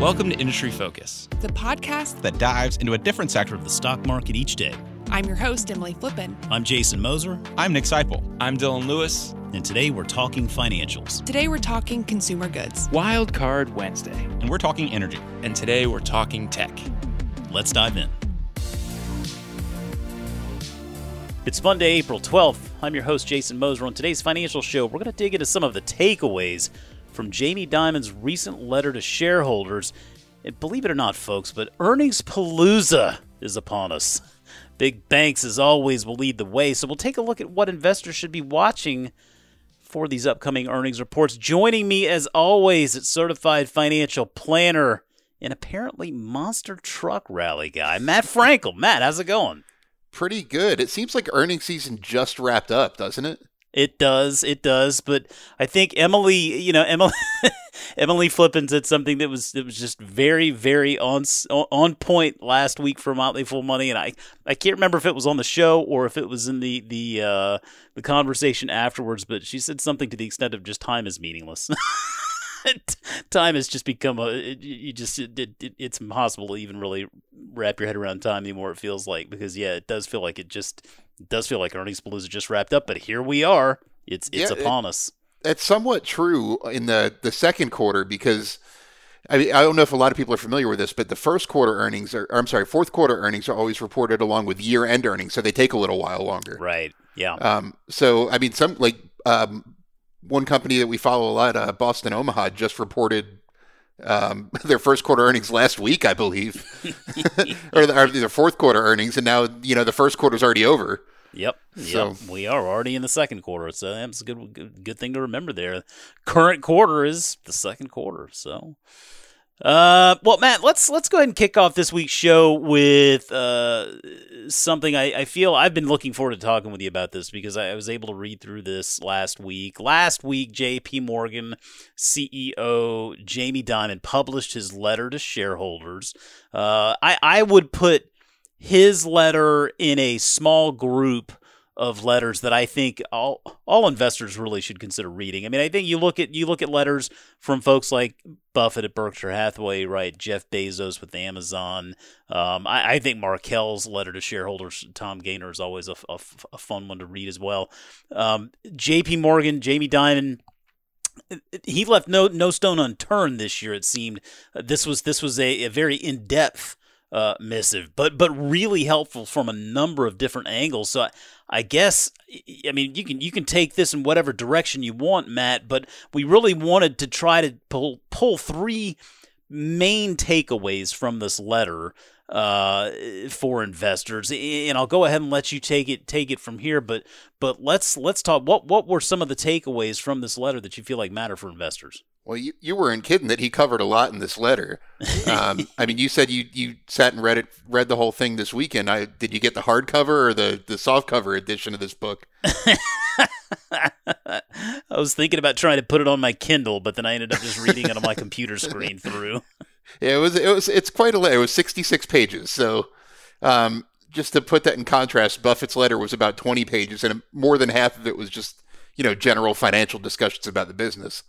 Welcome to Industry Focus, the podcast that dives into a different sector of the stock market each day. I'm your host, Emily Flippen. I'm Jason Moser. I'm Nick Sciple. I'm Dylan Lewis. And today we're talking financials. Today we're talking consumer goods. Wild Card Wednesday. And we're talking energy. And today we're talking tech. Let's dive in. It's Monday, April 12th. I'm your host, Jason Moser. On today's financial show, we're going to dig into some of the takeaways from Jamie Dimon's recent letter to shareholders. And believe it or not, folks, but earnings palooza is upon us. Big banks, as always, will lead the way. So we'll take a look at what investors should be watching for these upcoming earnings reports. Joining me, as always, at Certified Financial Planner and apparently monster truck rally guy, Matt Frankel. Matt, how's it going? Pretty good. It seems like earnings season just wrapped up, doesn't it? It does, it does, but I think Emily, you know, Emily, Emily Flippen said something that was that was just very, very on on point last week for Motley Fool Money, and I I can't remember if it was on the show or if it was in the the uh, the conversation afterwards, but she said something to the extent of just time is meaningless. time has just become a you just it, it, it's impossible to even really wrap your head around time anymore. It feels like because yeah, it does feel like it just it does feel like earnings palooza just wrapped up, but here we are. It's it's yeah, upon it, us. It's somewhat true in the the second quarter because. I mean, I don't know if a lot of people are familiar with this, but the first quarter earnings are, I'm sorry, fourth quarter earnings are always reported along with year end earnings, so they take a little while longer. Right. Yeah. Um, so, I mean, some like um, one company that we follow a lot, uh, Boston Omaha, just reported um, their first quarter earnings last week, I believe, or, the, or their fourth quarter earnings, and now you know the first quarter's already over. Yep. So yep. we are already in the second quarter, so that's a good, good good thing to remember. There, current quarter is the second quarter, so uh, well, Matt, let's let's go ahead and kick off this week's show with uh, something I, I feel I've been looking forward to talking with you about this because I, I was able to read through this last week. Last week, J.P. Morgan CEO Jamie Dimon published his letter to shareholders. Uh, I I would put his letter in a small group of letters that I think all all investors really should consider reading. I mean, I think you look at you look at letters from folks like Buffett at Berkshire Hathaway, right? Jeff Bezos with Amazon. Um, I, I, think Markel's letter to shareholders, Tom Gaynor, is always a, a, a fun one to read as well. Um, J.P. Morgan, Jamie Dimon he left no no stone unturned this year. It seemed this was this was a, a very in depth uh, missive, but but really helpful from a number of different angles. So I, I guess I mean you can you can take this in whatever direction you want, Matt. But we really wanted to try to pull pull three main takeaways from this letter uh, for investors. And I'll go ahead and let you take it take it from here. But but let's let's talk. What what were some of the takeaways from this letter that you feel like matter for investors? Well, you, you weren't kidding that he covered a lot in this letter. Um, I mean, you said you, you sat and read it, read the whole thing this weekend. I did you get the hardcover or the the softcover edition of this book? I was thinking about trying to put it on my Kindle, but then I ended up just reading it on my computer screen through. Yeah, it was it was it's quite a letter. it was 66 pages. So, um, just to put that in contrast, Buffett's letter was about 20 pages and more than half of it was just, you know, general financial discussions about the business.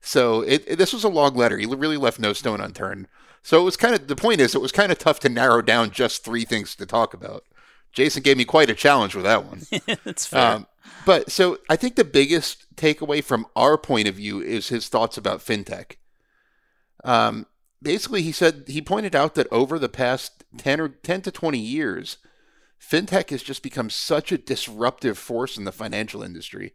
So it, it, this was a long letter. He really left no stone unturned. So it was kind of the point is it was kind of tough to narrow down just three things to talk about. Jason gave me quite a challenge with that one. That's fair. Um, but so I think the biggest takeaway from our point of view is his thoughts about fintech. Um, basically, he said he pointed out that over the past ten or ten to twenty years, fintech has just become such a disruptive force in the financial industry.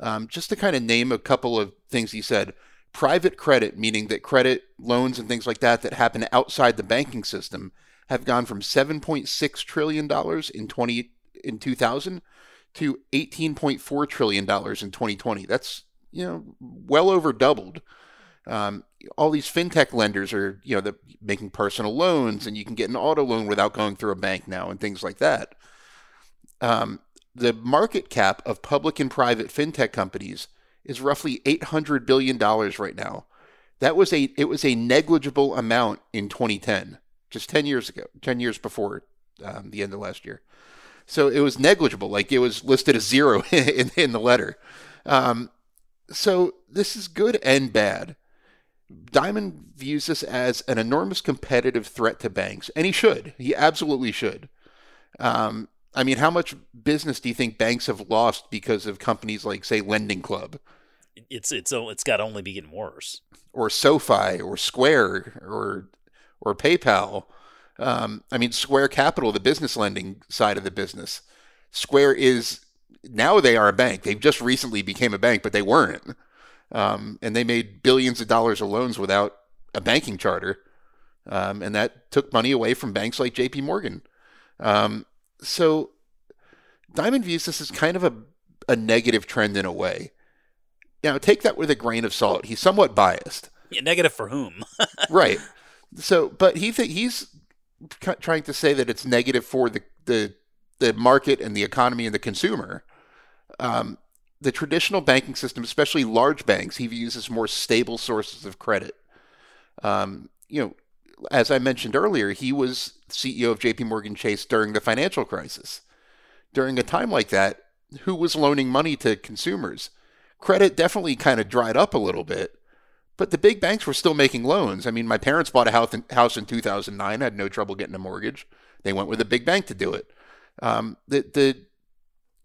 Um, just to kind of name a couple of things he said private credit, meaning that credit loans and things like that that happen outside the banking system, have gone from 7.6 trillion dollars in 20 in 2000 to 18.4 trillion dollars in 2020. That's you know well over doubled. Um, all these fintech lenders are you know making personal loans, and you can get an auto loan without going through a bank now, and things like that. Um, the market cap of public and private fintech companies is roughly 800 billion dollars right now. That was a it was a negligible amount in 2010, just 10 years ago, 10 years before um, the end of last year. So it was negligible, like it was listed as zero in, in the letter. Um, so this is good and bad. Dimon views this as an enormous competitive threat to banks, and he should. He absolutely should. Um, I mean, how much business do you think banks have lost because of companies like, say, Lending Club It's it's it's got to only be getting worse. or SoFi or Square or or PayPal? Um, I mean, Square Capital, the business lending side of the business. Square is now they are a bank. They've just recently became a bank, but they weren't. Um, and they made billions of dollars of loans without a banking charter, um, and that took money away from banks like J.P. Morgan. Um, so Dimon views this as kind of a, a negative trend in a way. Now, take that with a grain of salt. He's somewhat biased, Yeah, negative for whom? right? So, but he th- he's trying to say that it's negative for the the the market and the economy and the consumer. Um, the traditional banking system, especially large banks, he views as more stable sources of credit. Um, you know, as I mentioned earlier, he was CEO of J.P. Morgan Chase during the financial crisis. During a time like that, who was loaning money to consumers? Credit definitely kind of dried up a little bit, but the big banks were still making loans. I mean, my parents bought a house in, house in 2009, had no trouble getting a mortgage. They went with a big bank to do it. Um, the the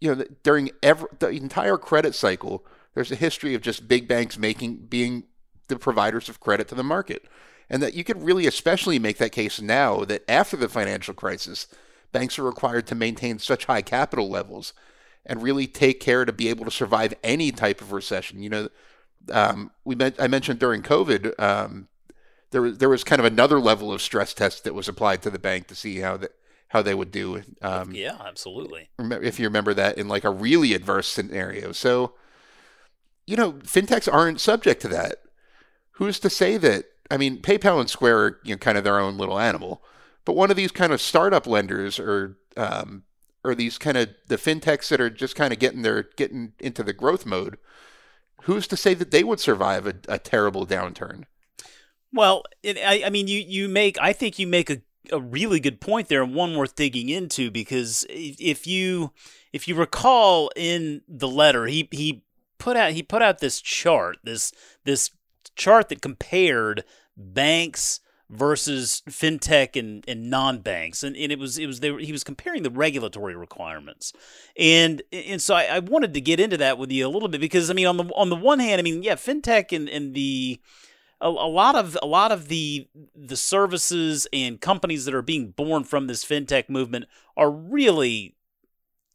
you know the, during every, the entire credit cycle, there's a history of just big banks making being the providers of credit to the market, and that you could really especially make that case now that after the financial crisis, banks are required to maintain such high capital levels and really take care to be able to survive any type of recession. You know, um, we met, I mentioned during COVID, um, there was there was kind of another level of stress test that was applied to the bank to see how that how they would do. Um, yeah, absolutely. if you remember that in like a really adverse scenario. So, you know, fintechs aren't subject to that. Who's to say that? I mean, PayPal and Square are you know kind of their own little animal, but one of these kind of startup lenders or um, or these kind of the fintechs that are just kind of getting their getting into the growth mode. Who's to say that they would survive a, a terrible downturn? Well, it, I, I mean, you, you make I think you make a, a really good point there, and one worth digging into because if you if you recall in the letter, he he put out he put out this chart this this chart that compared banks versus fintech and, and non-banks. And, and it was it was they he was comparing the regulatory requirements. And and so I, I wanted to get into that with you a little bit because I mean on the on the one hand I mean yeah fintech and, and the a, a lot of a lot of the the services and companies that are being born from this fintech movement are really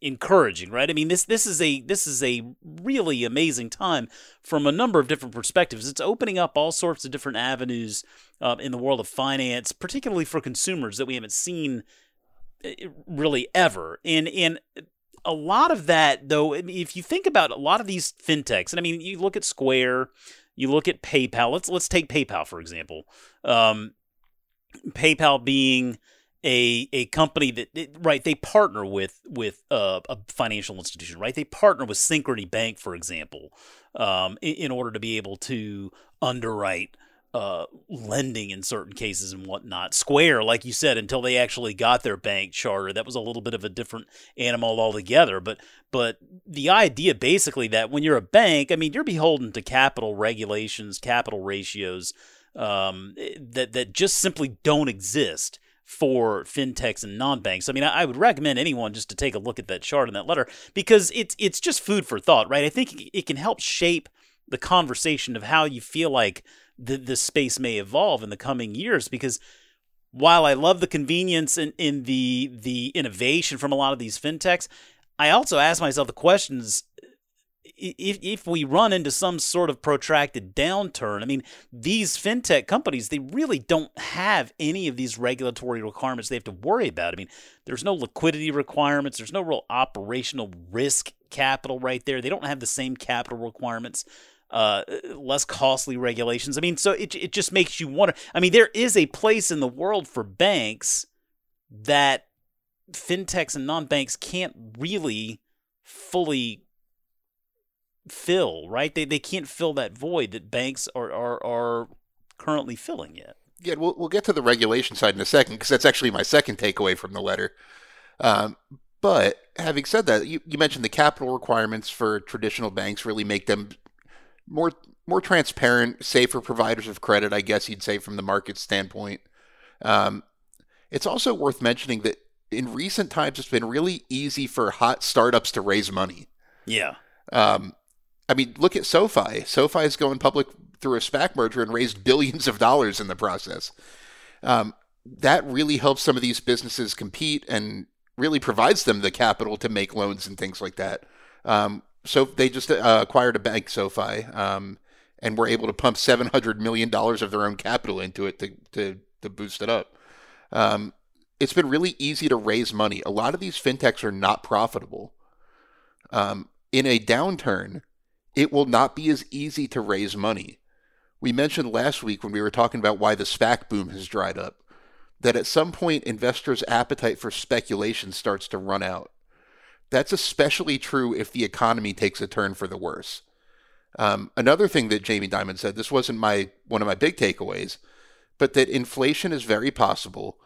encouraging, right? I mean, this this is a this is a really amazing time from a number of different perspectives. It's opening up all sorts of different avenues uh, in the world of finance, particularly for consumers that we haven't seen uh, really ever. And and a lot of that, though, if you think about a lot of these fintechs, and I mean, you look at Square, you look at PayPal. Let's let's take PayPal for example. Um, PayPal being a a company that right they partner with with uh, a financial institution right they partner with Synchrony Bank for example um, in, in order to be able to underwrite uh, lending in certain cases and whatnot. Square, like you said, until they actually got their bank charter, that was a little bit of a different animal altogether. But but the idea basically that when you're a bank, I mean, you're beholden to capital regulations, capital ratios um, that that just simply don't exist for fintechs and non-banks. I mean, I, would recommend anyone just to take a look at that chart in that letter because it's it's just food for thought, right? I think it- can help shape the conversation of how you feel like the the space may evolve in the coming years because while I love the convenience and in the the innovation from a lot of these fintechs, I also ask myself the questions if if we run into some sort of protracted downturn, I mean, these fintech companies they really don't have any of these regulatory requirements they have to worry about. I mean, there's no liquidity requirements, there's no real operational risk capital right there. They don't have the same capital requirements. Uh, less costly regulations. I mean, so it it just makes you wonder. I mean, there is a place in the world for banks that fintechs and non-banks can't really fully fill, right? They they can't fill that void that banks are are, are currently filling yet. Yeah, we'll, we'll get to the regulation side in a second because that's actually my second takeaway from the letter. Um, but having said that, you, you mentioned the capital requirements for traditional banks really make them more more transparent, safer providers of credit, I guess you'd say from the market standpoint. Um, it's also worth mentioning that in recent times, it's been really easy for hot startups to raise money. Yeah. Um, I mean, look at SoFi. SoFi is going public through a SPAC merger and raised billions of dollars in the process. Um, that really helps some of these businesses compete and really provides them the capital to make loans and things like that. Um, so they just uh, acquired a bank, SoFi, um, and were able to pump seven hundred million dollars of their own capital into it to to, to boost it up. Um, it's been really easy to raise money. A lot of these fintechs are not profitable. Um, in a downturn, it will not be as easy to raise money. We mentioned last week when we were talking about why the SPAC boom has dried up that at some point investors' appetite for speculation starts to run out. That's especially true if the economy takes a turn for the worse. Um, another thing that Jamie Dimon said, this wasn't my one of my big takeaways, but that inflation is very possible,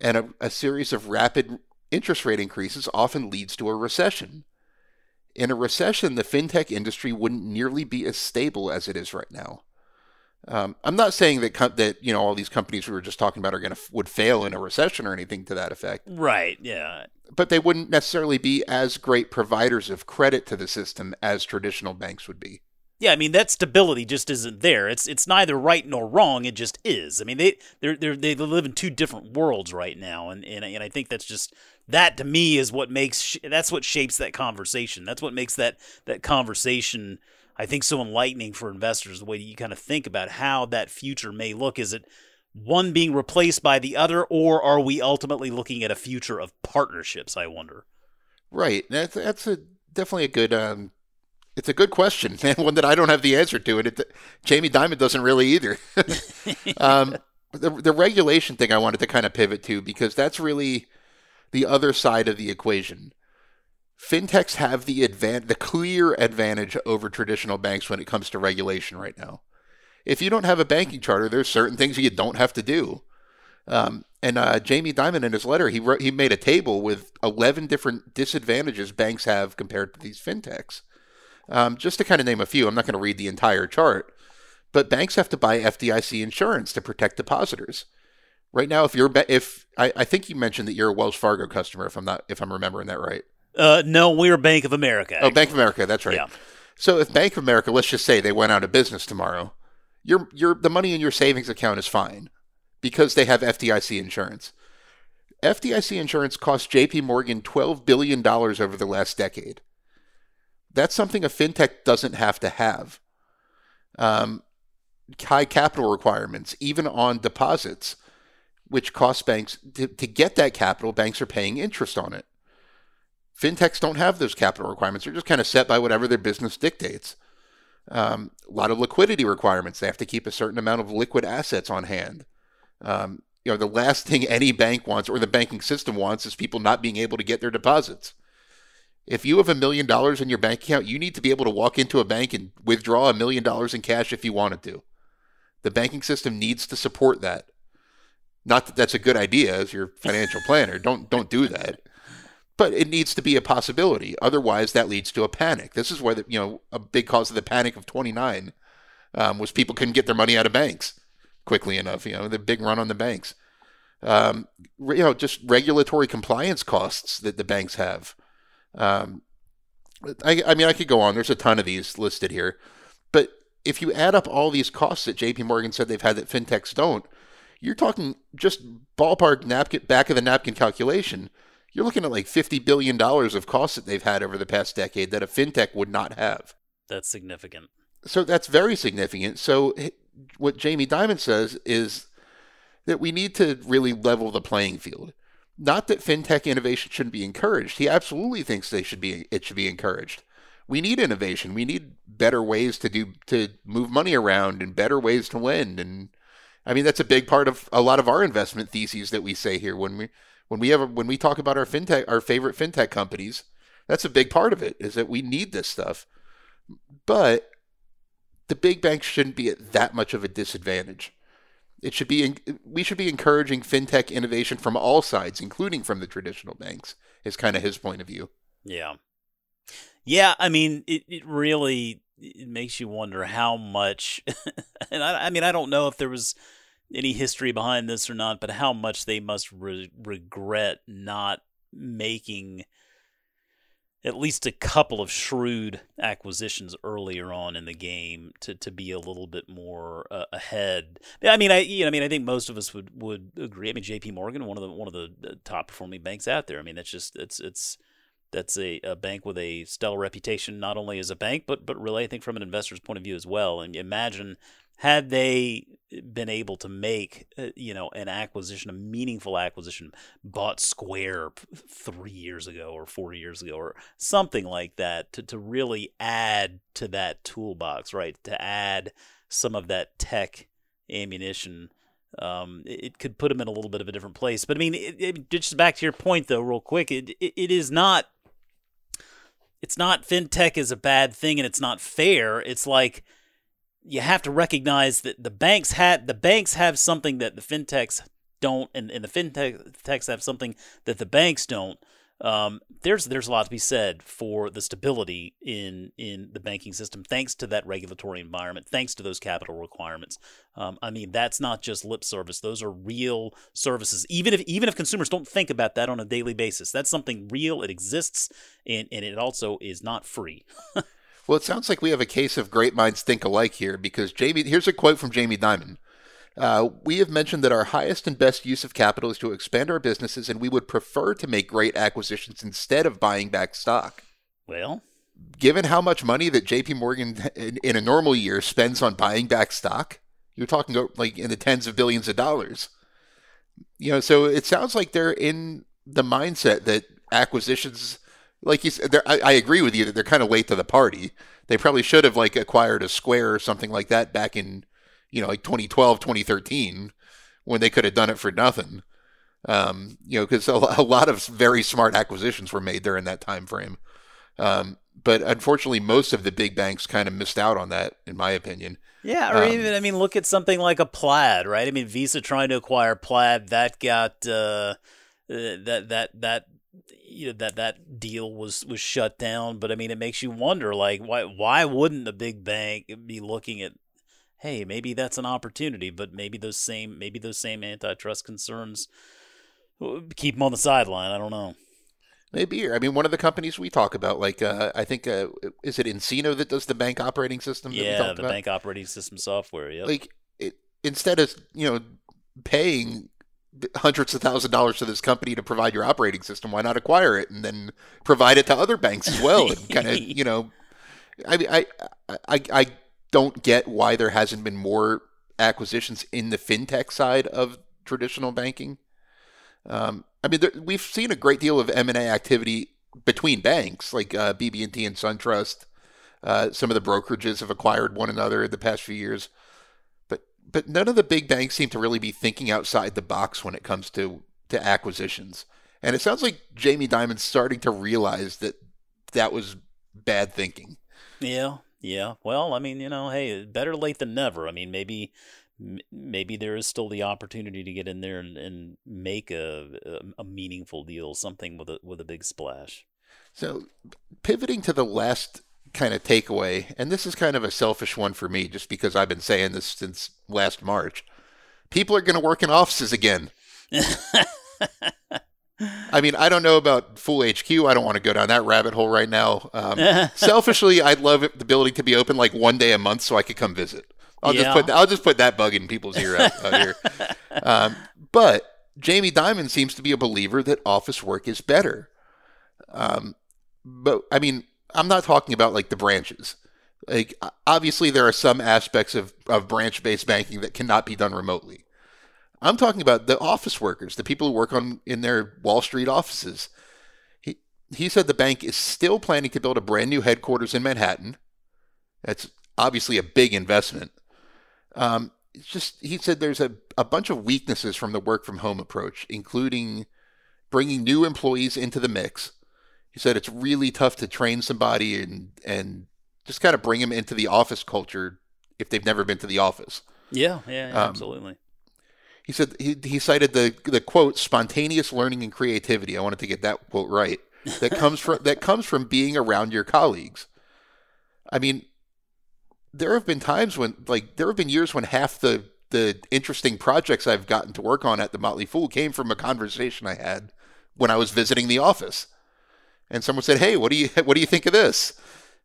and a, a series of rapid interest rate increases often leads to a recession. In a recession, the fintech industry wouldn't nearly be as stable as it is right now. Um, I'm not saying that com- that you know all these companies we were just talking about are going to f- would fail in a recession or anything to that effect, Right. Yeah. but they wouldn't necessarily be as great providers of credit to the system as traditional banks would be. Yeah, I mean that stability just isn't there. It's it's neither right nor wrong. It just is. I mean they they're they live in two different worlds right now, and and, and I think that's just that to me is what makes that's what shapes that conversation. That's what makes that that conversation I think so enlightening for investors. The way you kind of think about how that future may look. Is it one being replaced by the other, or are we ultimately looking at a future of partnerships? I wonder. Right. That's that's a definitely a good um it's a good question and one that I don't have the answer to and it Jamie Dimon doesn't really either. um the the regulation thing I wanted to kind of pivot to because that's really the other side of the equation. Fintechs have the advan- the clear advantage over traditional banks when it comes to regulation right now. If you don't have a banking charter, there's certain things you don't have to do. Um, and uh, Jamie Dimon in his letter, he wrote, he made a table with 11 different disadvantages banks have compared to these fintechs. Um, just to kind of name a few, I'm not going to read the entire chart, but banks have to buy FDIC insurance to protect depositors. Right now, if you're if I, I think you mentioned that you're a Wells Fargo customer, if I'm not if I'm remembering that right. Uh, no, we're Bank of America. Oh, Bank of America, that's right. Yeah. So if Bank of America, let's just say they went out of business tomorrow, your your the money in your savings account is fine because they have FDIC insurance. FDIC insurance cost JP Morgan 12 billion dollars over the last decade. That's something a fintech doesn't have to have. Um, high capital requirements, even on deposits, which cost banks to, to get that capital, banks are paying interest on it. Fintechs don't have those capital requirements. They're just kind of set by whatever their business dictates. Um, a lot of liquidity requirements. They have to keep a certain amount of liquid assets on hand. Um, you know, the last thing any bank wants or the banking system wants is people not being able to get their deposits. If you have a million dollars in your bank account, you need to be able to walk into a bank and withdraw a million dollars in cash if you wanted to. The banking system needs to support that. Not that that's a good idea as your financial planner. Don't don't do that. But it needs to be a possibility. Otherwise, that leads to a panic. This is where the, you know a big cause of the panic of '29 um, was people couldn't get their money out of banks quickly enough. You know the big run on the banks. Um, you know just regulatory compliance costs that the banks have. Um, I, I mean, I could go on. There's a ton of these listed here, but if you add up all these costs that J.P. Morgan said they've had that fintechs don't, you're talking just ballpark napkin back of the napkin calculation. You're looking at like fifty billion dollars of costs that they've had over the past decade that a fintech would not have. That's significant. So that's very significant. So what Jamie Dimon says is that we need to really level the playing field. Not that fintech innovation shouldn't be encouraged. He absolutely thinks they should be it should be encouraged. We need innovation. We need better ways to do to move money around and better ways to lend and I mean that's a big part of a lot of our investment theses that we say here when we when we have when we talk about our fintech our favorite fintech companies. That's a big part of it is that we need this stuff. But the big banks shouldn't be at that much of a disadvantage. It should be we should be encouraging fintech innovation from all sides, including from the traditional banks. Is kind of his point of view. Yeah. Yeah, I mean, it, it really it makes you wonder how much. and I, I mean, I don't know if there was any history behind this or not, but how much they must re- regret not making at least a couple of shrewd acquisitions earlier on in the game to, to be a little bit more uh, ahead. I mean, I you know, I mean, I think most of us would, would agree. I mean, J.P. Morgan, one of the one of the top performing banks out there. I mean, that's just it's it's that's a, a bank with a stellar reputation, not only as a bank, but but really, I think from an investor's point of view as well. And imagine had they been able to make uh, you know an acquisition a meaningful acquisition bought square three years ago or four years ago or something like that to, to really add to that toolbox right to add some of that tech ammunition um, it, could put them in a little bit of a different place but i mean it, it, just back to your point though real quick it, it is not it's not fintech is a bad thing and it's not fair it's like you have to recognize that the banks had the banks have something that the fintechs don't, and, and the fintechs have something that the banks don't. Um, there's there's a lot to be said for the stability in in the banking system, thanks to that regulatory environment, thanks to those capital requirements. Um, I mean, that's not just lip service; those are real services. Even if even if consumers don't think about that on a daily basis, that's something real. It exists, and and it also is not free. Well, it sounds like we have a case of great minds think alike here because Jamie, here's a quote from Jamie Dimon. Uh, we have mentioned that our highest and best use of capital is to expand our businesses, and we would prefer to make great acquisitions instead of buying back stock. Well, given how much money that JP Morgan in, in a normal year spends on buying back stock, you're talking like in the tens of billions of dollars. You know, so it sounds like they're in the mindset that acquisitions like you said, I, I agree with you that they're kind of late to the party. They probably should have like acquired a Square or something like that back in, you know, like 2012, 2013, when they could have done it for nothing. Um, you know, because a, a, lot of very smart acquisitions were made during that time frame. Um, but unfortunately, most of the big banks kind of missed out on that, in my opinion. Yeah, or um, even I mean, look at something like a Plaid, right? I mean, Visa trying to acquire Plaid that got uh, uh that that that you know that that deal was was shut down but i mean it makes you wonder like why why wouldn't the big bank be looking at hey maybe that's an opportunity but maybe those same maybe those same antitrust concerns keep them on the sideline i don't know maybe i mean one of the companies we talk about like uh, i think uh, is it nCino that does the bank operating system yeah the about? bank operating system software yeah like it, instead of you know paying hundreds of thousand dollars to this company to provide your operating system. Why not acquire it and then provide it to other banks as well? And kind of, you know, I mean, I, I, I don't get why there hasn't been more acquisitions in the fintech side of traditional banking. Um, I mean, there, we've seen a great deal of M and A activity between banks, like uh, BB&T and SunTrust. Uh, some of the brokerages have acquired one another in the past few years but none of the big banks seem to really be thinking outside the box when it comes to to acquisitions. And it sounds like Jamie Dimon's starting to realize that that was bad thinking. Yeah, yeah. Well, I mean, you know, hey, better late than never. I mean, maybe maybe there is still the opportunity to get in there and, and make a, a, a meaningful deal, something with a with a big splash. So, pivoting to the last kind of takeaway, and this is kind of a selfish one for me, just because I've been saying this since last March. People are going to work in offices again. I mean, I don't know about Fool HQ. I don't want to go down that rabbit hole right now. Um, selfishly, I'd love the ability to be open like one day a month so I could come visit. I'll yeah. just put I'll just put that bug in people's ear out, out here. Um, but Jamie Dimon seems to be a believer that office work is better. Um, but I mean, I'm not talking about like the branches. Like obviously there are some aspects of, of branch based banking that cannot be done remotely. I'm talking about the office workers, the people who work on in their Wall Street offices. He he said the bank is still planning to build a brand new headquarters in Manhattan. That's obviously a big investment. Um, it's just he said there's a, a bunch of weaknesses from the work from home approach, including bringing new employees into the mix he said it's really tough to train somebody and and just kind of bring them into the office culture if they've never been to the office. Yeah, yeah, yeah um, absolutely. He said he, he cited the the quote spontaneous learning and creativity. I wanted to get that quote right. That comes from that comes from being around your colleagues. I mean, there have been times when, like, there have been years when half the the interesting projects I've gotten to work on at the Motley Fool came from a conversation I had when I was visiting the office, and someone said, "Hey, what do you what do you think of this?"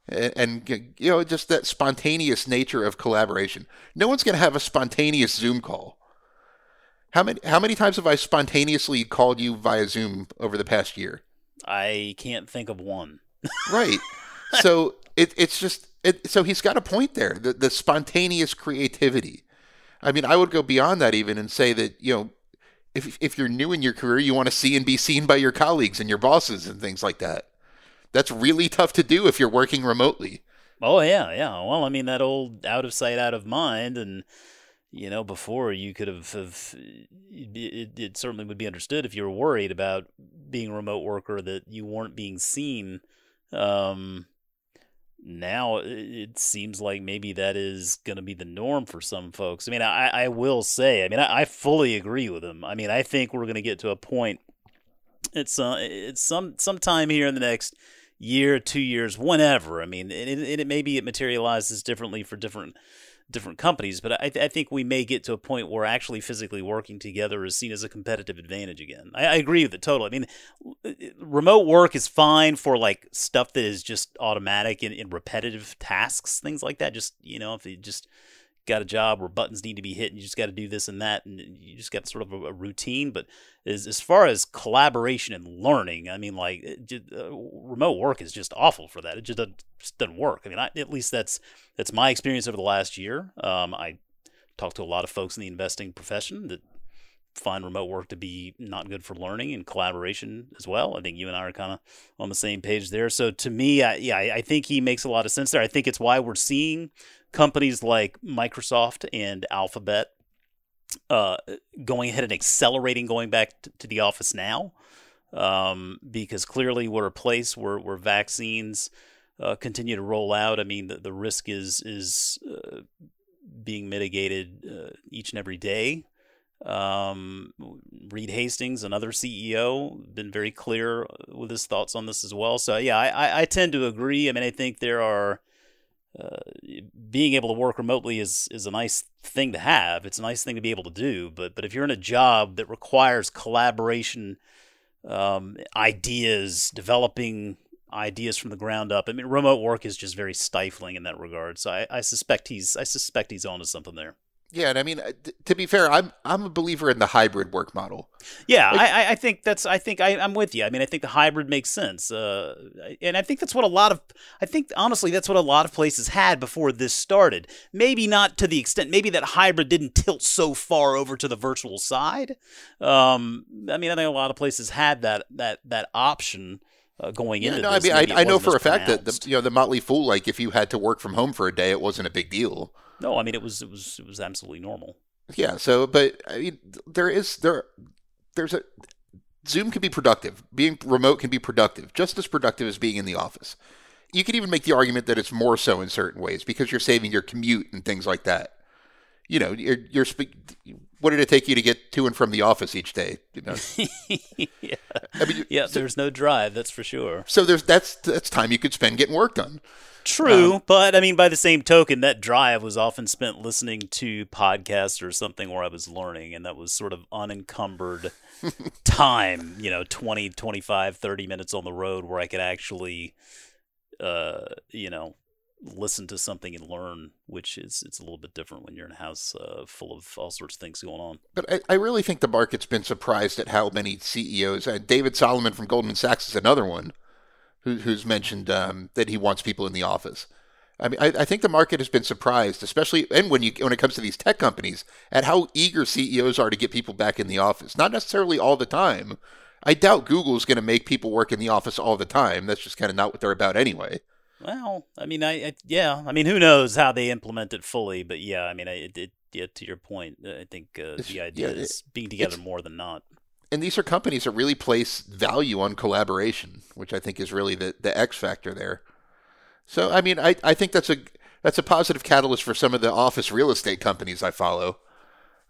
And, and you know, just that spontaneous nature of collaboration. No one's going to have a spontaneous Zoom call. How many how many times have I spontaneously called you via Zoom over the past year? I can't think of one. Right. so it, it's just it, so he's got a point there. The the spontaneous creativity. I mean, I would go beyond that even and say that you know, if if you're new in your career, you want to see and be seen by your colleagues and your bosses and things like that. That's really tough to do if you're working remotely. Oh yeah, yeah. Well, I mean that old out of sight, out of mind, and you know, before you could have, have it, it certainly would be understood if you were worried about being a remote worker that you weren't being seen. Um, now it seems like maybe that is going to be the norm for some folks. I mean, I, I will say, I mean, I, I fully agree with them. I mean, I think we're going to get to a point. It's uh, it's some sometime here in the next year, two years, whenever. I mean, and it, it maybe it materializes differently for different different companies, but I, th- I, think we may get to a point where actually physically working together is seen as a competitive advantage again. I, I agree with it totally. I mean, remote work is fine for like stuff that is just automatic and, and repetitive tasks, things like that. Just you know, if you just got a job where buttons need to be hit and you just got to do this and that and you just got sort of a, a routine but as, as far as collaboration and learning i mean like just, uh, remote work is just awful for that. It just doesn't, just doesn't work. I mean I, at least that's that's my experience over the last year. Um, i talked to a lot of folks in the investing profession that find remote work to be not good for learning and collaboration as well. I think you and I are kind of on the same page there. So to me, I, yeah, I think he makes a lot of sense there. I think it's why we're seeing companies like Microsoft and Alphabet uh, going ahead and accelerating going back to, to the office now, um, because clearly we're a place where, where vaccines uh, continue to roll out. I mean, the, the risk is is uh, being mitigated uh, each and every day. Um, Reed Hastings, another CEO, been very clear with his thoughts on this as well. So yeah, I, I tend to agree. I mean, I think there are uh, being able to work remotely is is a nice thing to have. It's a nice thing to be able to do. But but if you're in a job that requires collaboration, um, ideas, developing ideas from the ground up, I mean, remote work is just very stifling in that regard. So I, I suspect he's I suspect he's onto something there. Yeah, and I mean, uh, to be fair, I'm I'm a believer in the hybrid work model. Yeah, like, I, I think that's I think I, I'm with you. I mean, I think the hybrid makes sense, uh, and I think that's what a lot of I think honestly that's what a lot of places had before this started. Maybe not to the extent. Maybe that hybrid didn't tilt so far over to the virtual side. Um, I mean, I think a lot of places had that that that option. Uh, going into yeah, no, this, I mean, I, I know for a fact that the, you know the Motley Fool, like if you had to work from home for a day, it wasn't a big deal. No, I mean it was it was it was absolutely normal. Yeah. So, but I mean, there is there there's a Zoom can be productive. Being remote can be productive, just as productive as being in the office. You could even make the argument that it's more so in certain ways because you're saving your commute and things like that. You know, you're, you're what did it take you to get to and from the office each day? You know? yeah. I mean, yeah. So, there's no drive, that's for sure. So there's that's that's time you could spend getting work done. True, um, but I mean, by the same token, that drive was often spent listening to podcasts or something where I was learning, and that was sort of unencumbered time, you know, 20, 25, 30 minutes on the road where I could actually, uh, you know, listen to something and learn, which is it's a little bit different when you're in a house uh, full of all sorts of things going on. But I, I, really think the market's been surprised at how many CEOs. Uh, David Solomon from Goldman Sachs is another one who, who's mentioned um, that he wants people in the office. I mean, I, I, think the market has been surprised, especially and when you when it comes to these tech companies, at how eager CEOs are to get people back in the office. Not necessarily all the time. I doubt Google is going to make people work in the office all the time. That's just kind of not what they're about anyway. Well, I mean, I, I, yeah, I mean, who knows how they implement it fully? But yeah, I mean, I, it, it yeah, to your point, I think uh, the idea yeah, is being together more than not and these are companies that really place value on collaboration, which I think is really the, the X factor there. So I mean, I, I think that's a that's a positive catalyst for some of the office real estate companies I follow.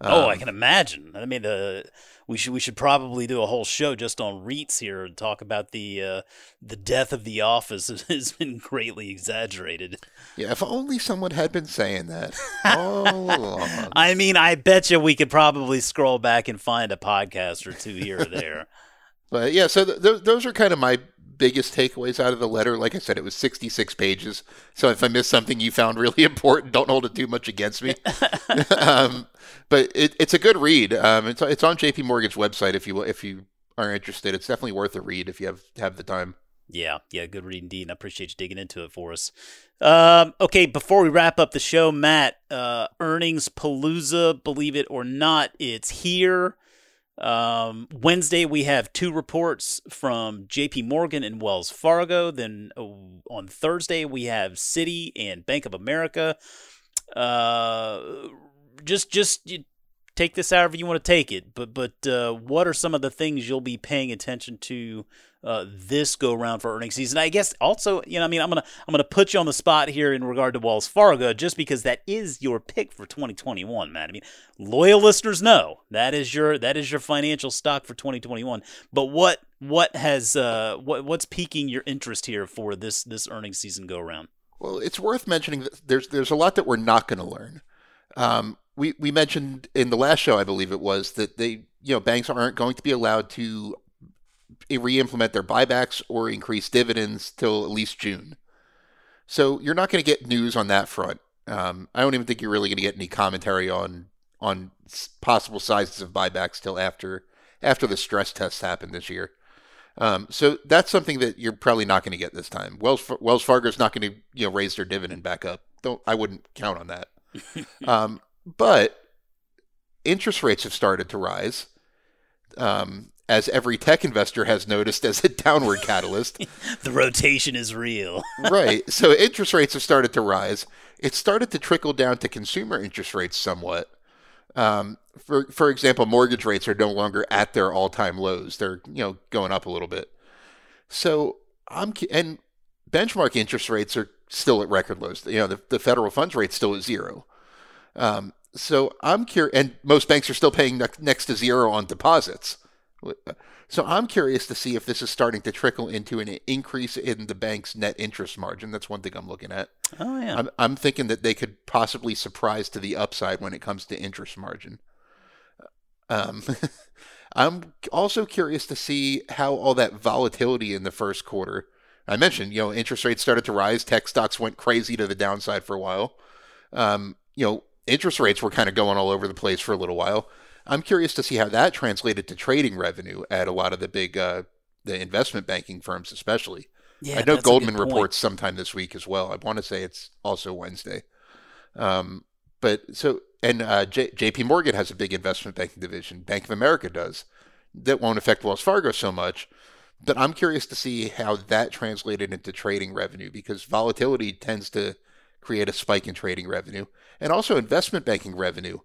oh, I Um, can imagine. I mean, the we should we should probably do a whole show just on REITs here and talk about the uh, the death of the office has been greatly exaggerated. Yeah, if only someone had been saying that all along. I mean, I bet you we could probably scroll back and find a podcast or two here or there. But yeah, so th- th- those are kind of my biggest takeaways out of the letter. Like I said, it was 66 pages. So if I missed something you found really important, don't hold it too much against me. um, but it, it's a good read. Um, it's it's on J.P. Morgan's website if you if you are interested. It's definitely worth a read if you have have the time. Yeah, yeah, good read indeed. And I appreciate you digging into it for us. Um, okay, before we wrap up the show, Matt, uh, earnings palooza, believe it or not, it's here. Um, Wednesday we have two reports from J.P. Morgan and Wells Fargo. Then uh, on Thursday we have Citi and Bank of America. Uh, just just take this however you want to take it. But but uh, what are some of the things you'll be paying attention to uh, this go round for earnings season? I guess also you know I mean I'm gonna I'm gonna put you on the spot here in regard to Wells Fargo just because that is your pick for 2021, man. I mean loyal listeners know that is your that is your financial stock for 2021. But what what has uh what what's piquing your interest here for this this earnings season go round? Well, it's worth mentioning that there's there's a lot that we're not going to learn. Um, we we mentioned in the last show, I believe it was, that they you know banks aren't going to be allowed to re-implement their buybacks or increase dividends till at least June. So you're not going to get news on that front. Um, I don't even think you're really going to get any commentary on on possible sizes of buybacks till after after the stress tests happen this year. Um, so that's something that you're probably not going to get this time. Wells Wells Fargo's not going to you know raise their dividend back up. Don't I wouldn't count on that. um, but interest rates have started to rise, um, as every tech investor has noticed as a downward catalyst. The rotation is real. right. So interest rates have started to rise. It started to trickle down to consumer interest rates somewhat. Um, for for example, mortgage rates are no longer at their all time lows. They're you know going up a little bit. So I'm and benchmark interest rates are still at record lows. You know the, the federal funds rate still at zero. Um, so I'm curious, and most banks are still paying ne- next to zero on deposits. So I'm curious to see if this is starting to trickle into an increase in the bank's net interest margin. That's one thing I'm looking at. Oh yeah. I'm, I'm thinking that they could possibly surprise to the upside when it comes to interest margin. Um, I'm also curious to see how all that volatility in the first quarter. I mentioned, you know, interest rates started to rise. Tech stocks went crazy to the downside for a while. Um, you know, interest rates were kind of going all over the place for a little while. I'm curious to see how that translated to trading revenue at a lot of the big, uh, the investment banking firms, especially. yeah, I know that's a good Goldman reports sometime this week as well. I want to say it's also Wednesday. Um, but so, and uh, J- JP Morgan has a big investment banking division. Bank of America does. That won't affect Wells Fargo so much. But I'm curious to see how that translated into trading revenue because volatility tends to create a spike in trading revenue and also investment banking revenue.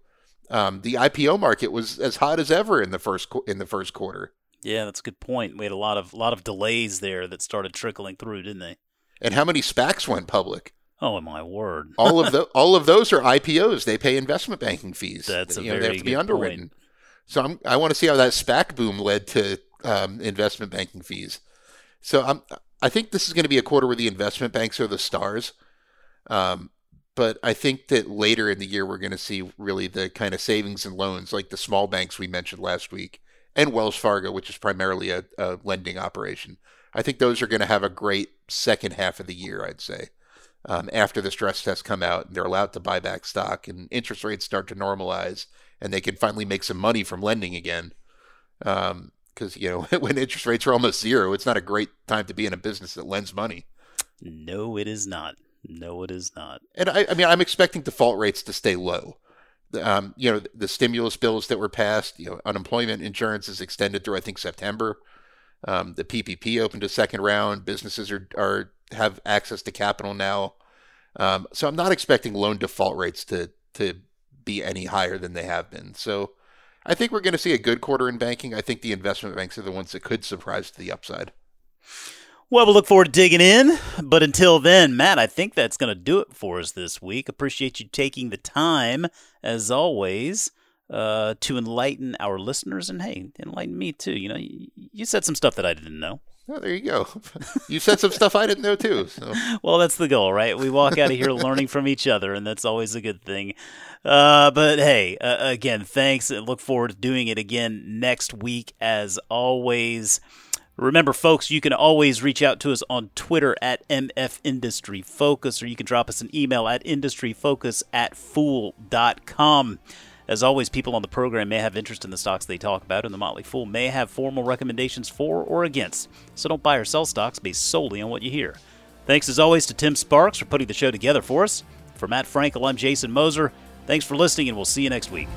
Um, the IPO market was as hot as ever in the first qu- in the first quarter. Yeah, that's a good point. We had a lot of lot of delays there that started trickling through, didn't they? And how many SPACs went public? Oh my word! all of the all of those are IPOs. They pay investment banking fees. That's a you know, they have to be underwritten. point. So I'm, I want to see how that SPAC boom led to um, investment banking fees. So I'm I think this is going to be a quarter where the investment banks are the stars. Um, but I think that later in the year we're going to see really the kind of savings and loans like the small banks we mentioned last week and Wells Fargo, which is primarily a, a lending operation. I think those are going to have a great second half of the year. I'd say um, after the stress tests come out and they're allowed to buy back stock and interest rates start to normalize and they can finally make some money from lending again. Because, you know, when interest rates are almost zero, it's not a great time to be in a business that lends money. No, it is not. No, it is not. And I, I mean, I'm expecting default rates to stay low. Um, you know, the stimulus bills that were passed, you know, unemployment insurance is extended through, I think, September. Um, the PPP opened a second round. Businesses are, are have access to capital now. Um, so I'm not expecting loan default rates to to be any higher than they have been. So I think we're going to see a good quarter in banking. I think the investment banks are the ones that could surprise to the upside. Well, we'll look forward to digging in. But until then, Matt, I think that's going to do it for us this week. Appreciate you taking the time, as always. uh, to enlighten our listeners and hey, enlighten me too. You know, you, you said some stuff that I didn't know. Oh, there you go. You said some stuff I didn't know too. So Well, that's the goal, right? We walk out of here learning from each other, and that's always a good thing. Uh, but hey, uh, again, thanks. and Look forward to doing it again next week, as always. Remember, folks, you can always reach out to us on Twitter at MF Industry Focus, or you can drop us an email at industryfocus at fool.com. As always, people on the program may have interest in the stocks they talk about, and the Motley Fool may have formal recommendations for or against. So don't buy or sell stocks based solely on what you hear. Thanks as always to Tim Sparks for putting the show together for us. For Matt Frankel, I'm Jason Moser. Thanks for listening, and we'll see you next week.